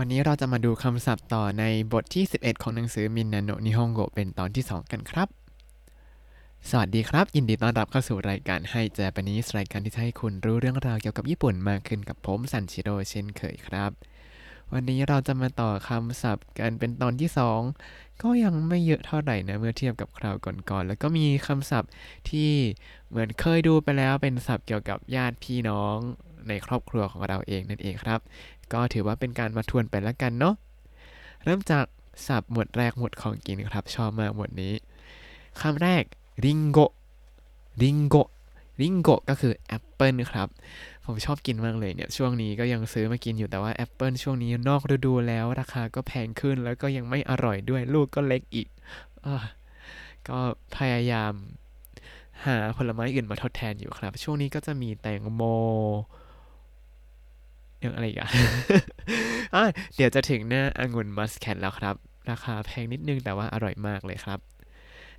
วันนี้เราจะมาดูคำศัพท์ต่อในบทที่ 11 ของหนังสือมินนาโนนิฮงโกเป็นตอนที่ 2 กันครับ สวัสดีครับ ยินดีต้อนรับเข้าสู่รายการให้เจแปนิสรายการที่จะให้คุณรู้เรื่องราวเกี่ยวกับญี่ปุ่นมากขึ้นกับผมซันชิโร่เช่นเคยครับ วันนี้เราจะมาต่อคำศัพท์กันเป็นตอนที่ 2 ก็ยังไม่เยอะเท่าไหร่นะเมื่อเทียบกับคราวก่อนๆ แล้วก็มีคำศัพท์ที่เหมือนเคยดูไปแล้วเป็นศัพท์เกี่ยวกับญาติพี่น้องในครอบครัวของเราเองนั่นเองครับ ก็ถือว่าเป็นการมาทวนไปแล้วกันเนาะเริ่มจากศัพท์หมวดแรกหมวดของกินครับ ชอบมากหมวดนี้คำแรกりんご りんご りんごก็คือแอปเปิลครับ ผมชอบกินมากเลยเนี่ย ช่วงนี้ก็ยังซื้อมากินอยู่แต่ว่าแอปเปิลช่วงนี้นอกฤดูแล้ว ราคาก็แพงขึ้นแล้วก็ยังไม่อร่อยด้วยลูกก็เล็กอีกอก็พยายามหาผลไม้อื่นมาทดแทนอยู่ครับ ช่วงนี้ก็จะมีแตงโม ยังอะไรอีกอะเดี๋ยวจะถึงหน้าองุ่นมัสแคทแล้วครับ ราคาแพงนิดนึงแต่ว่าอร่อยมากเลยครับ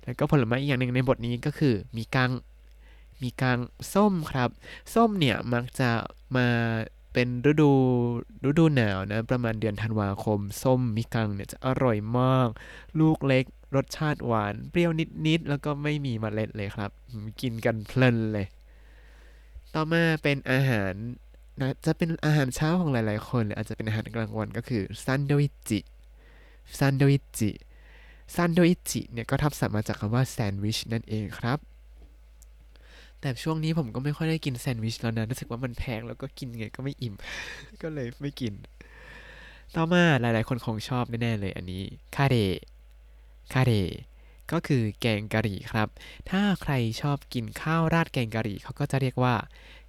แล้วก็ผลไม้อีกอย่างหนึ่งในบทนี้ก็คือมีกัง มีกังส้มครับ ส้มเนี่ยมักจะมาเป็นฤดูฤดูหนาวนะประมาณเดือนธันวาคม ส้มมิกังเนี่ยจะอร่อยมาก ลูกเล็ก รสชาติหวาน เปรี้ยวนิดๆแล้วก็ไม่มีเมล็ดเลยครับ กินกันเพลินเลย ต่อมาเป็นอาหาร นะจะเป็นอาหารเช้าของหลาย ๆ คนหรืออาจจะเป็นอาหารกลางวันก็คือサンドイッチ サンドイッチ サンドイッチเนี่ยก็ทับศัพท์มาจากคำว่าแซนด์วิชนั่นเองครับ แต่ช่วงนี้ผมก็ไม่ค่อยได้กินแซนด์วิชแล้วนะรู้สึกว่ามันแพงแล้วก็กินไงก็ไม่อิ่ม ก็เลยไม่กิน ต่อมาหลาย ๆ คนคงชอบแน่ ๆ เลยอันนี้カレー カレーก็คือแกงกะหรี่ครับ ถ้าใครชอบกินข้าวราดแกงกะหรี่เขาก็จะเรียกว่า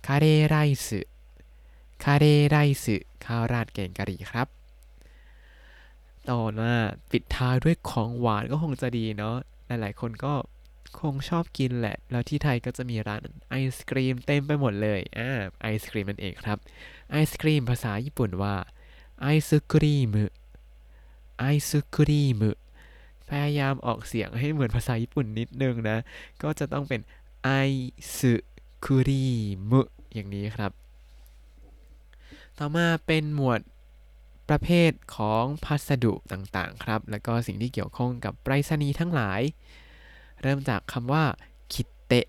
カレーライス カレーライスข้าวราดแกงกะหรี่ครับ ต่อมาปิดท้ายด้วยของหวานก็คงจะดีเนาะหลายๆ คนก็คงชอบกินแหละ แล้วที่ไทยก็จะมีร้านไอศครีมเต็มไปหมดเลยอ่าไอศครีมนั่นเองครับ ไอศครีมภาษาญี่ปุ่นว่าไอศครีมไอศครีมพยายามออกเสียงให้เหมือนภาษาญี่ปุ่นนิดนึงนะ ก็จะต้องเป็นไอศครีมอย่างนี้ครับ ต่อมาเป็นหมวดประเภทของพัสดุต่างๆ ครับ แล้วก็สิ่งที่เกี่ยวข้องกับไปรษณีย์ทั้งหลาย เริ่มจากคำว่าคิเตะ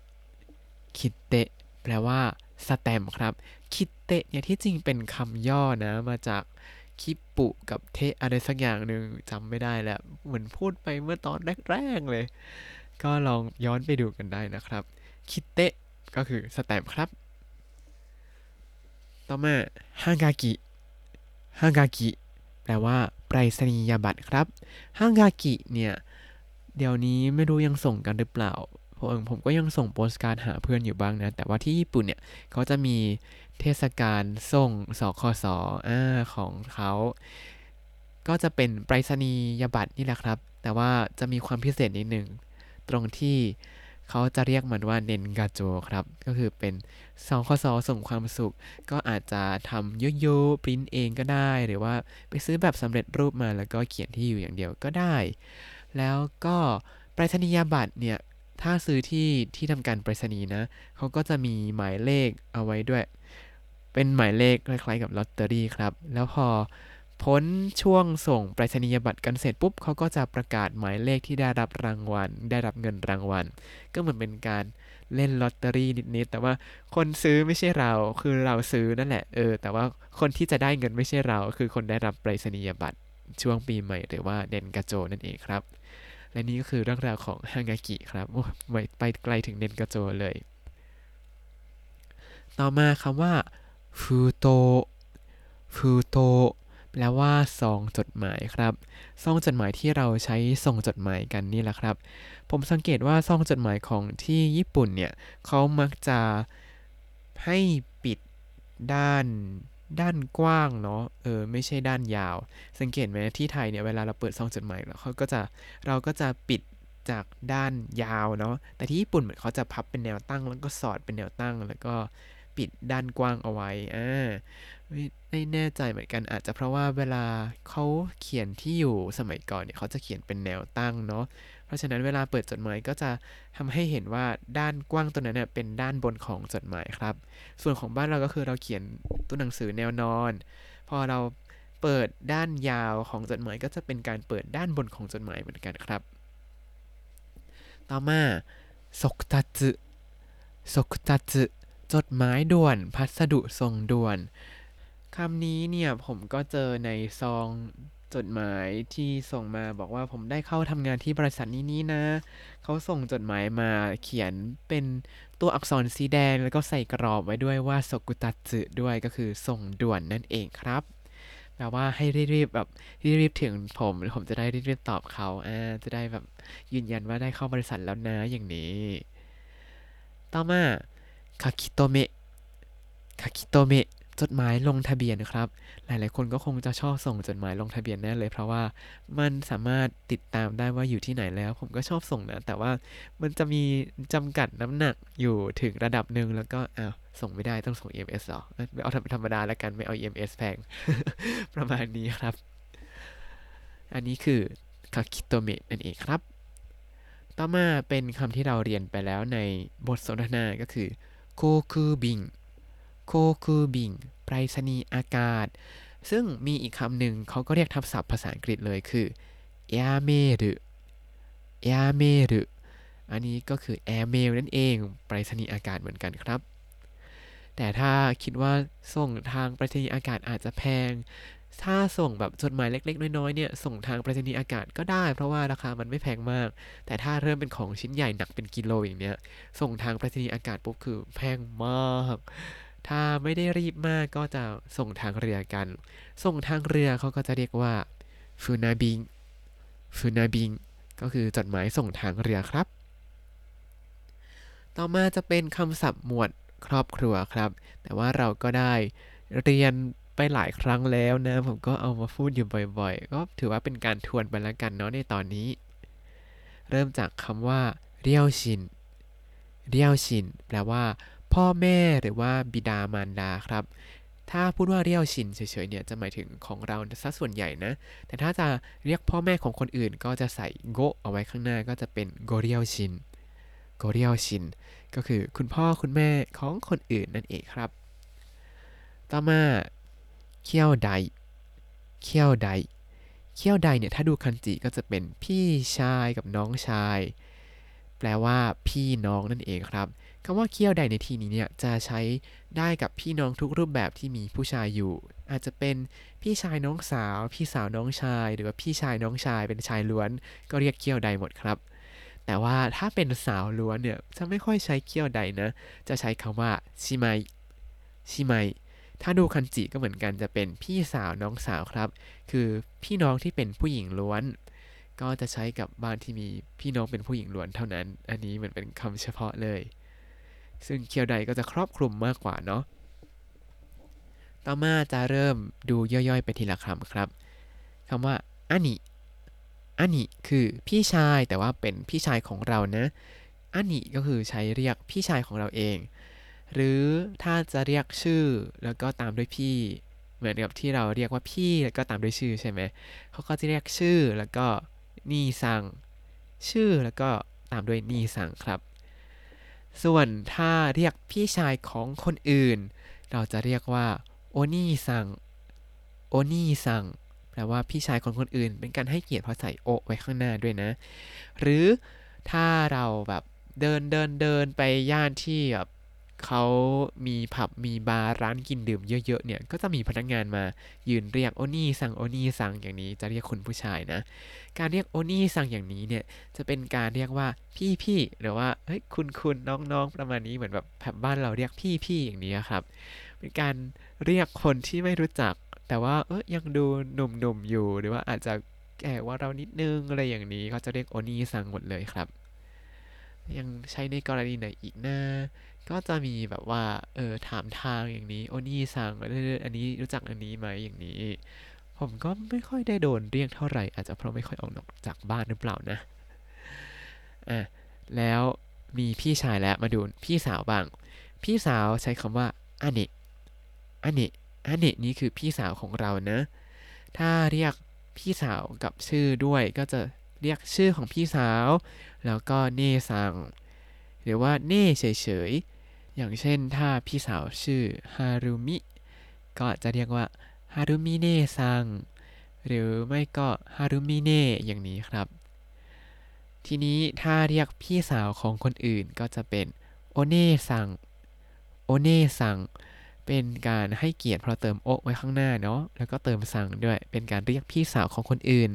คิเตะแปลว่าสแตมครับคิเตะเนี่ยที่จริงเป็นคำย่อนะ มาจากคิปุกับเทะอะไรสักอย่างหนึ่งจำไม่ได้แล้ว เหมือนพูดไปเมื่อตอนแรกๆเลย ก็ลองย้อนไปดูกันได้นะครับคิเตะก็คือสแตมครับ ต่อมาฮางกากิฮางกากิแปลว่าไปรษณียบัตรครับฮางกากิเนี่ยเดี๋ยวนี้ไม่รู้ยังส่งกันหรือเปล่าผมผมก็ยังส่งโปสการ์ดหาเพื่อนอยู่บ้างนะ แต่ว่าที่ญี่ปุ่นเนี่ยเขาจะมีเทศกาลส่งสคสอของเขา ก็จะเป็นไปรษณียบัตรนี่แหละครับ แต่ว่าจะมีความพิเศษนิดหนึ่ง ตรงที่ เขาจะเรียกมันว่าเนนกาโจครับ ก็คือเป็นสคสส่งความสุข ก็อาจจะทำโยโย่ปริ้นเองก็ได้ หรือว่าไปซื้อแบบสำเร็จรูปมาแล้วก็เขียนที่อยู่อย่างเดียวก็ได้ แล้วก็ปรษณียบัตรเนี่ย ถ้าซื้อที่ที่ทำการไปรษณีย์นะ เขาก็จะมีหมายเลขเอาไว้ด้วย เป็นหมายเลขคล้ายๆกับลอตเตอรี่ครับ แล้วพอ พ้นช่วงส่งไปรษณียบัตรกันเสร็จปุ๊บเขาก็จะประกาศหมายเลขที่ได้รับรางวัล ได้รับเงินรางวัล ก็เหมือนเป็นการเล่นลอตเตอรี่นิดๆแต่ว่าคนซื้อไม่ใช่เราคือเราซื้อนั่นแหละเออ แต่ว่าคนที่จะได้เงินไม่ใช่เรา คือคนได้รับไปรษณียบัตรช่วงปีใหม่หรือว่าเดนกาโจนั่นเองครับ และนี่ก็คือเรื่องราวของฮางากิครับโอ้ไปไปไกลถึงเดนกาโจเลย ต่อมาคำว่าฟูโตฟูโต แปลว่าซองจดหมายครับซองจดหมายที่เราใช้ส่งจดหมายกันนี่แหละครับ ผมสังเกตว่าซองจดหมายของที่ญี่ปุ่นเนี่ยเขามักจะให้ปิดด้านด้านกว้างเนาะเออไม่ใช่ด้านยาว สังเกตไหมที่ไทยเนี่ยเวลาเราเปิดซองจดหมายแล้วเขาก็จะเราก็จะปิดจากด้านยาวเนาะแต่ที่ญี่ปุ่นเหมือนเขาจะพับเป็นแนวตั้ง แล้วก็สอดเป็นแนวตั้ง แล้วก็ปิดด้านกว้างเอาไว้อ่า ไม่แน่ใจเหมือนกันอาจจะเพราะว่าเวลาเขาเขียนที่อยู่สมัยก่อนเนี่ยเขาจะเขียนเป็นแนวตั้งเนาะเพราะฉะนั้นเวลาเปิดจดหมายก็จะทำให้เห็นว่าด้านกว้างตัวนั้นเนี่ยเป็นด้านบนของจดหมายครับ ส่วนของบ้านเราก็คือเราเขียนตัวหนังสือแนวนอน พอเราเปิดด้านยาวของจดหมายก็จะเป็นการเปิดด้านบนของจดหมายเหมือนกันครับ ต่อมาสกตัตสกตัตจดหมายด่วน พัสดุส่งด่วน คำนี้เนี่ยผมก็เจอในซองจดหมายที่ส่งมาบอกว่าผมได้เข้าทำงานที่บริษัทนี้นี้นะ เขาส่งจดหมายมาเขียนเป็นตัวอักษรสีแดง แล้วก็ใส่กรอบไว้ด้วยว่าสกุตัตสึด้วยก็คือส่งด่วนนั่นเองครับแปลว่าให้รีบๆแบบรีบๆถึงผมผมจะได้รีบๆตอบเขาอ่าจะได้แบบยืนยันว่าได้เข้าบริษัทแล้วนะอย่างนี้ ต่อมาคาคิโตเมะคาคิโตเมะ จดหมายลงทะเบียนครับ หลายๆ คนก็คงจะชอบส่งจดหมายลงทะเบียนแน่เลย เพราะว่ามันสามารถติดตามได้ว่าอยู่ที่ไหนแล้ว ผมก็ชอบส่งนะ แต่ว่ามันจะมีจำกัดน้ำหนักอยู่ถึงระดับหนึ่งแล้วก็อ้าวส่งไม่ได้ต้องส่ง EMS หรอไม่เอาธรรมดาแล้วกันไม่เอา EMS แพง ประมาณนี้ครับ อันนี้คือคาคิโตเมะนั่นเองครับ ต่อมาเป็นคำที่เราเรียนไปแล้วในบทสนทนาก็คือ航空便 航空便ไปรษณีย์อากาศ ซึ่งมีอีกคำหนึ่งเขาก็เรียกทับศัพท์ภาษาอังกฤษเลยคือエアメール エアメールอันนี้ก็คือ airmail นั่นเองไปรษณีย์อากาศเหมือนกันครับ แต่ถ้าคิดว่าส่งทางไปรษณีย์อากาศอาจจะแพง ถ้าส่งแบบจดหมายเล็ก ๆ น้อยๆเนี่ยส่งทางไปรษณีย์อากาศก็ได้ เพราะว่าราคามันไม่แพงมาก แต่ถ้าเริ่มเป็นของชิ้นใหญ่หนักเป็นกิโลอย่างเนี้ยส่งทางไปรษณีย์อากาศปุ๊บคือแพงมาก ถ้าไม่ได้รีบมากก็จะส่งทางเรือกัน ส่งทางเรือเขาก็จะเรียกว่าฟูนาบิงฟูนาบิงก็คือจดหมายส่งทางเรือครับ ต่อมาจะเป็นคำศัพท์หมวดครอบครัวครับ แต่ว่าเราก็ได้เรียนไปหลายครั้งแล้วนะ ผมก็เอามาพูดอยู่บ่อยๆ ก็ถือว่าเป็นการทวนไปแล้วกันเนาะในตอนนี้ เริ่มจากคำว่าเรียวชินเรียวชินแปลว่า พ่อแม่หรือว่าบิดามารดาครับ ถ้าพูดว่าเรียวชินเฉยๆเนี่ยจะหมายถึงของเราซะส่วนใหญ่นะ แต่ถ้าจะเรียกพ่อแม่ของคนอื่นก็จะใส่โกเอาไว้ข้างหน้าก็จะเป็นโกเรียวชินโกเรียวชินก็คือคุณพ่อคุณแม่ของคนอื่นนั่นเองครับ ต่อมาเคียวไดเคียวไดเคียวไดเนี่ยถ้าดูคันจิก็จะเป็นพี่ชายกับน้องชาย แปลว่าพี่น้องนั่นเองครับ คำว่าเคียวไดในที่นี้เนี่ยจะใช้ได้กับพี่น้องทุกรูปแบบที่มีผู้ชายอยู่ อาจจะเป็นพี่ชายน้องสาว พี่สาวน้องชาย หรือว่าพี่ชายน้องชายเป็นชายล้วน ก็เรียกเคียวไดหมดครับ แต่ว่าถ้าเป็นสาวล้วนเนี่ยจะไม่ค่อยใช้เคียวไดนะ จะใช้คำว่าชิไมชิไมถ้าดูคันจิก็เหมือนกันจะเป็นพี่สาวน้องสาวครับ คือพี่น้องที่เป็นผู้หญิงล้วน ก็จะใช้กับบ้านที่มีพี่น้องเป็นผู้หญิงล้วนเท่านั้น อันนี้เหมือนเป็นคำเฉพาะเลย ซึ่งเคียวไดก็จะครอบคลุมมากกว่าเนาะต่อมาจะเริ่มดูย่อยๆ ไปทีละคำครับคำว่าอันนิอันนิคือพี่ชายแต่ว่าเป็นพี่ชายของเรานะอันนิก็คือใช้เรียกพี่ชายของเราเอง หรือถ้าจะเรียกชื่อแล้วก็ตามด้วยพี่ เหมือนกับที่เราเรียกว่าพี่แล้วก็ตามด้วยชื่อใช่ไหมเขาก็จะเรียกชื่อแล้วก็นี่ซังชื่อแล้วก็ตามด้วยนี่ซังครับ ส่วนถ้าเรียกพี่ชายของคนอื่น เราจะเรียกว่าโอนี่ซังโอนี่ซังแปลว่าพี่ชายของคนอื่น เป็นการให้เกียรติเพราะใส่โอไว้ข้างหน้าด้วยนะ หรือถ้าเราแบบเดินเดินเดินไปย่านที่แบบ เขามีผับมีบาร์ร้านกินดื่มเยอะๆเนี่ยก็จะมีพนักงานมายืนเรียกโอนี่สั่งโอนี่สั่งอย่างนี้จะเรียกคุณผู้ชายนะ การเรียกโอนี่สั่งอย่างนี้เนี่ยจะเป็นการเรียกว่าพี่พี่หรือว่าเฮ้ยคุณคุณน้องน้องประมาณนี้เหมือนแบบผับบ้านเราเรียกพี่พี่อย่างนี้ครับ เป็นการเรียกคนที่ไม่รู้จัก แต่ว่าเอ้ยยังดูหนุ่มๆอยู่หรือว่าอาจจะแก่ว่าเรานิดนึงอะไรอย่างนี้ก็จะเรียกโอนี่สั่งหมดเลยครับ ยังใช้ในกรณีไหนอีกนะ ก็จะมีแบบว่า เออ ถามทางอย่างนี้ โอนี่สั่งอันนี้รู้จักอันนี้ไหมอย่างนี้ ผมก็ไม่ค่อยได้โดนเรียกเท่าไหร่ อาจจะเพราะไม่ค่อยออกนอกจากบ้านหรือเปล่านะ อะ แล้วมีพี่ชายแล้วมาดูพี่สาวบ้าง พี่สาวใช้คำว่าอันเนอันเนอันเนนี่คือพี่สาวของเรานะ ถ้าเรียกพี่สาวกับชื่อด้วยก็จะเรียกชื่อของพี่สาว แล้วก็เน่ซังหรือว่าเน่เฉย อย่างเช่นถ้าพี่สาวชื่อฮารุมิ ก็จะเรียกว่าฮารุมิเน่ซัง หรือไม่ก็ฮารุมิเน่อย่างนี้ครับ ทีนี้ถ้าเรียกพี่สาวของคนอื่นก็จะเป็นโอเน่ซัง โอเน่ซัง เป็นการให้เกียรติเพราะเติมโอไว้ข้างหน้าเนาะ แล้วก็เติมซังด้วย เป็นการเรียกพี่สาวของคนอื่น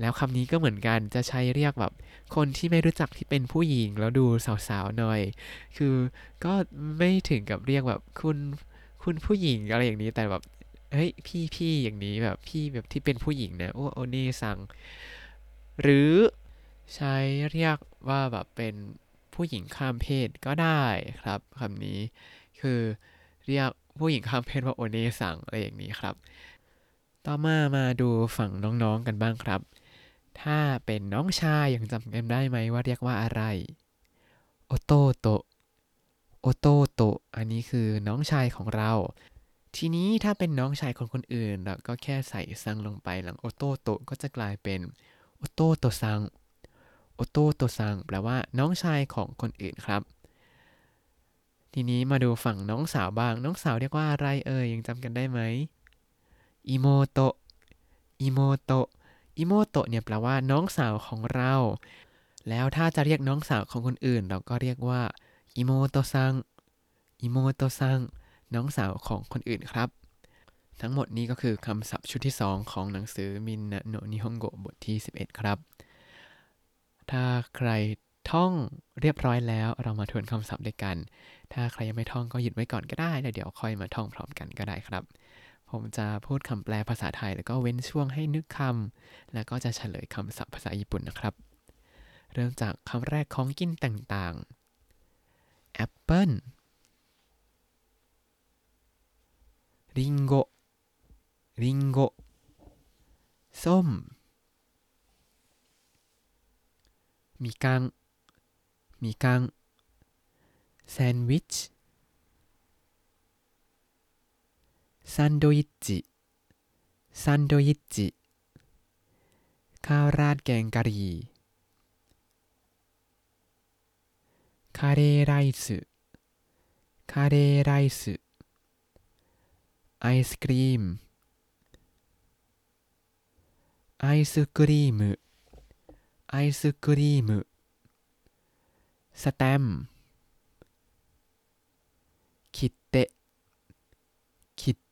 แล้วคำนี้ก็เหมือนกันจะใช้เรียกแบบคนที่ไม่รู้จักที่เป็นผู้หญิง แล้วดูสาวๆหน่อย คือก็ไม่ถึงกับเรียกแบบคุณคุณผู้หญิงอะไรอย่างนี้แต่แบบเฮ้ยพี่พี่อย่างนี้แบบพี่แบบที่เป็นผู้หญิงนะโอโอเน่ซังหรือใช้เรียกว่าแบบเป็นผู้หญิงข้ามเพศก็ได้ครับคำนี้คือเรียกผู้หญิงข้ามเพศว่าโอเน่ซังอะไรอย่างนี้ครับ ต่อมามาดูฝั่งน้องๆกันบ้างครับ ถ้าเป็นน้องชายยังจำกันได้ไหมว่าเรียกว่าอะไร โอโตโต โอโตโต อันนี้คือน้องชายของเรา ทีนี้ถ้าเป็นน้องชายของคนอื่นเราก็แค่ใส่ซังลงไปหลังโอโตโตก็จะกลายเป็น弟さん 弟さんแปลว่าน้องชายของคนอื่นครับ ทีนี้มาดูฝั่งน้องสาวบ้าง น้องสาวเรียกว่าอะไรเอ่ยยังจำกันได้ไหมอิโมโตอิโมโต อิโมโตะเนี่ยแปลว่าน้องสาวของเรา แล้วถ้าจะเรียกน้องสาวของคนอื่น เราก็เรียกว่า妹さん 妹さんน้องสาวของคนอื่นครับ ทั้งหมดนี้ก็คือคำศัพท์ชุดที่ 2 ของหนังสือมินนโนนิฮงโกบทที่ 11 ครับ ถ้าใครท่องเรียบร้อยแล้วเรามาทวนคำศัพท์ด้วยกัน ถ้าใครยังไม่ท่องก็หยุดไว้ก่อนก็ได้แล้วเดี๋ยวค่อยมาท่องพร้อมกันก็ได้ครับ ผมจะพูดคำแปลภาษาไทย แล้วก็เว้นช่วงให้นึกคำแล้วก็จะเฉลยคำศัพท์ภาษาญี่ปุ่นนะครับ เริ่มจากคำแรกของกินต่างๆแอปเปิ้ลริงโกริงโกส้ม มีกัง มีกัง แซนด์วิช ซันโดンドイซันโดイッチข้าวราดแกงกะหรี่คาเรไรซ์คาเรไรซ์ไอศครีมไอศครีมไอศครีมสแตมป์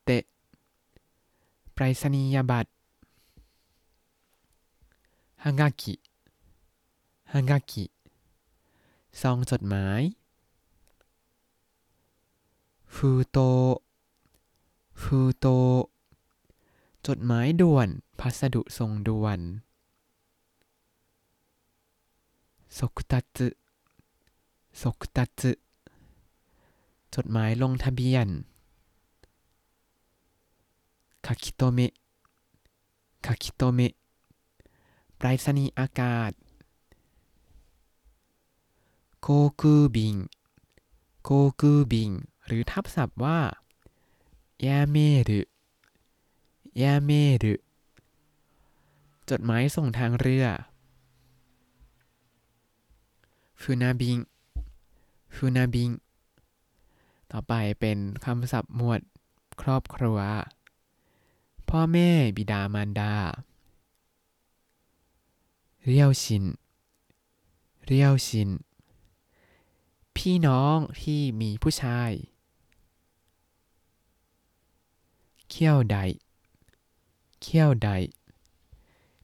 เตะไปรษณียบัตรฮังกากิฮังกากิซองจดหมายฟูโตฟูโต จดหมายด่วน พัสดุส่งด่วนสกุตัตสกุตัตจดหมายลงทะเบียน 書き留め書き留めไปรษณีย์อากาศโคคูบิงโคคูบิงหรือทับศัพท์ว่ายาเมรุยาเมรุจดหมายส่งทางเรือฟูนาบิงฟูนาบิง ต่อไปเป็นคำศัพท์หมวดครอบครัว พ่อแม่บิดามารดา เรียวชิน เรียวชิน พี่น้องที่มีผู้ชาย เขี้ยวใด เขี้ยวใด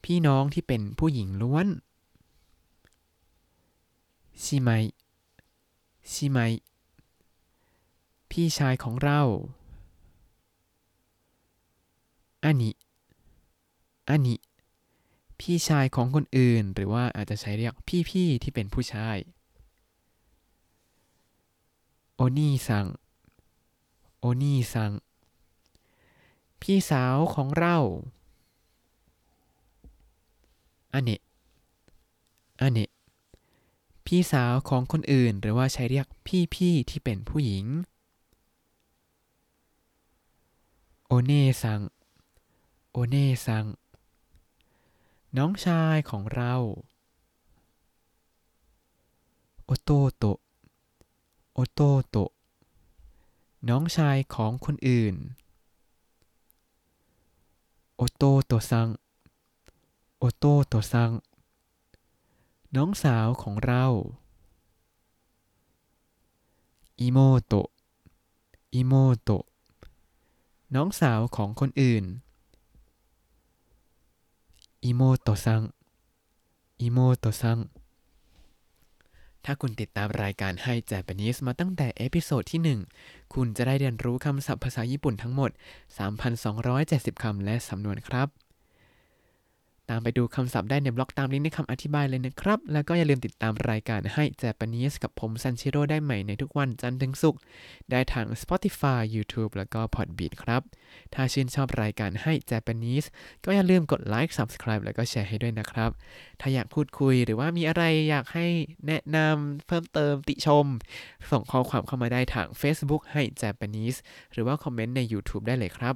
พี่น้องที่เป็นผู้หญิงล้วนชิไมชิไมพี่ชายของเรา อันนี้อันนี้พี่ชายของคนอื่น หรือว่าอาจจะใช้เรียกพี่ๆที่เป็นผู้ชายโอนี่ซังโอนี่ซังพี่สาวของเราอันนี้อันนี้พี่สาวของคนอื่น หรือว่าใช้เรียกพี่ๆที่เป็นผู้หญิงโอเน่ซัง โอเน่ซัง น้องชายของเรา โอโตโต โอโตโต น้องชายของคนอื่น 弟さん 弟さん น้องสาวของเราอิโมโตอิโมโต น้องสาวของคนอื่น 妹さん 妹さんถ้าคุณติดตามรายการให้ Japanese มาตั้งแต่ episode ที่ 1 คุณจะได้เรียนรู้คำศัพท์ภาษาญี่ปุ่นทั้งหมด 3,270 คำและสำนวนครับ ตามไปดูคำศัพท์ได้ในบล็อกตามลิงก์ในคำอธิบายเลยนะครับ แล้วก็อย่าลืมติดตามรายการให้ Japanese กับผมซันชิโร่ได้ใหม่ในทุกวันจันทร์ถึงศุกร์ได้ทาง Spotify YouTube แล้วก็ Podbean ครับ ถ้าชื่นชอบรายการให้ Japanese ก็อย่าลืมกดไลค์ Subscribe แล้วก็แชร์ให้ด้วยนะครับ ถ้าอยากพูดคุยหรือว่ามีอะไรอยากให้แนะนำเพิ่มเติมติชม ส่งข้อความเข้ามาได้ทาง Facebook ให้ Japanese หรือว่าคอมเมนต์ใน YouTube ได้เลยครับ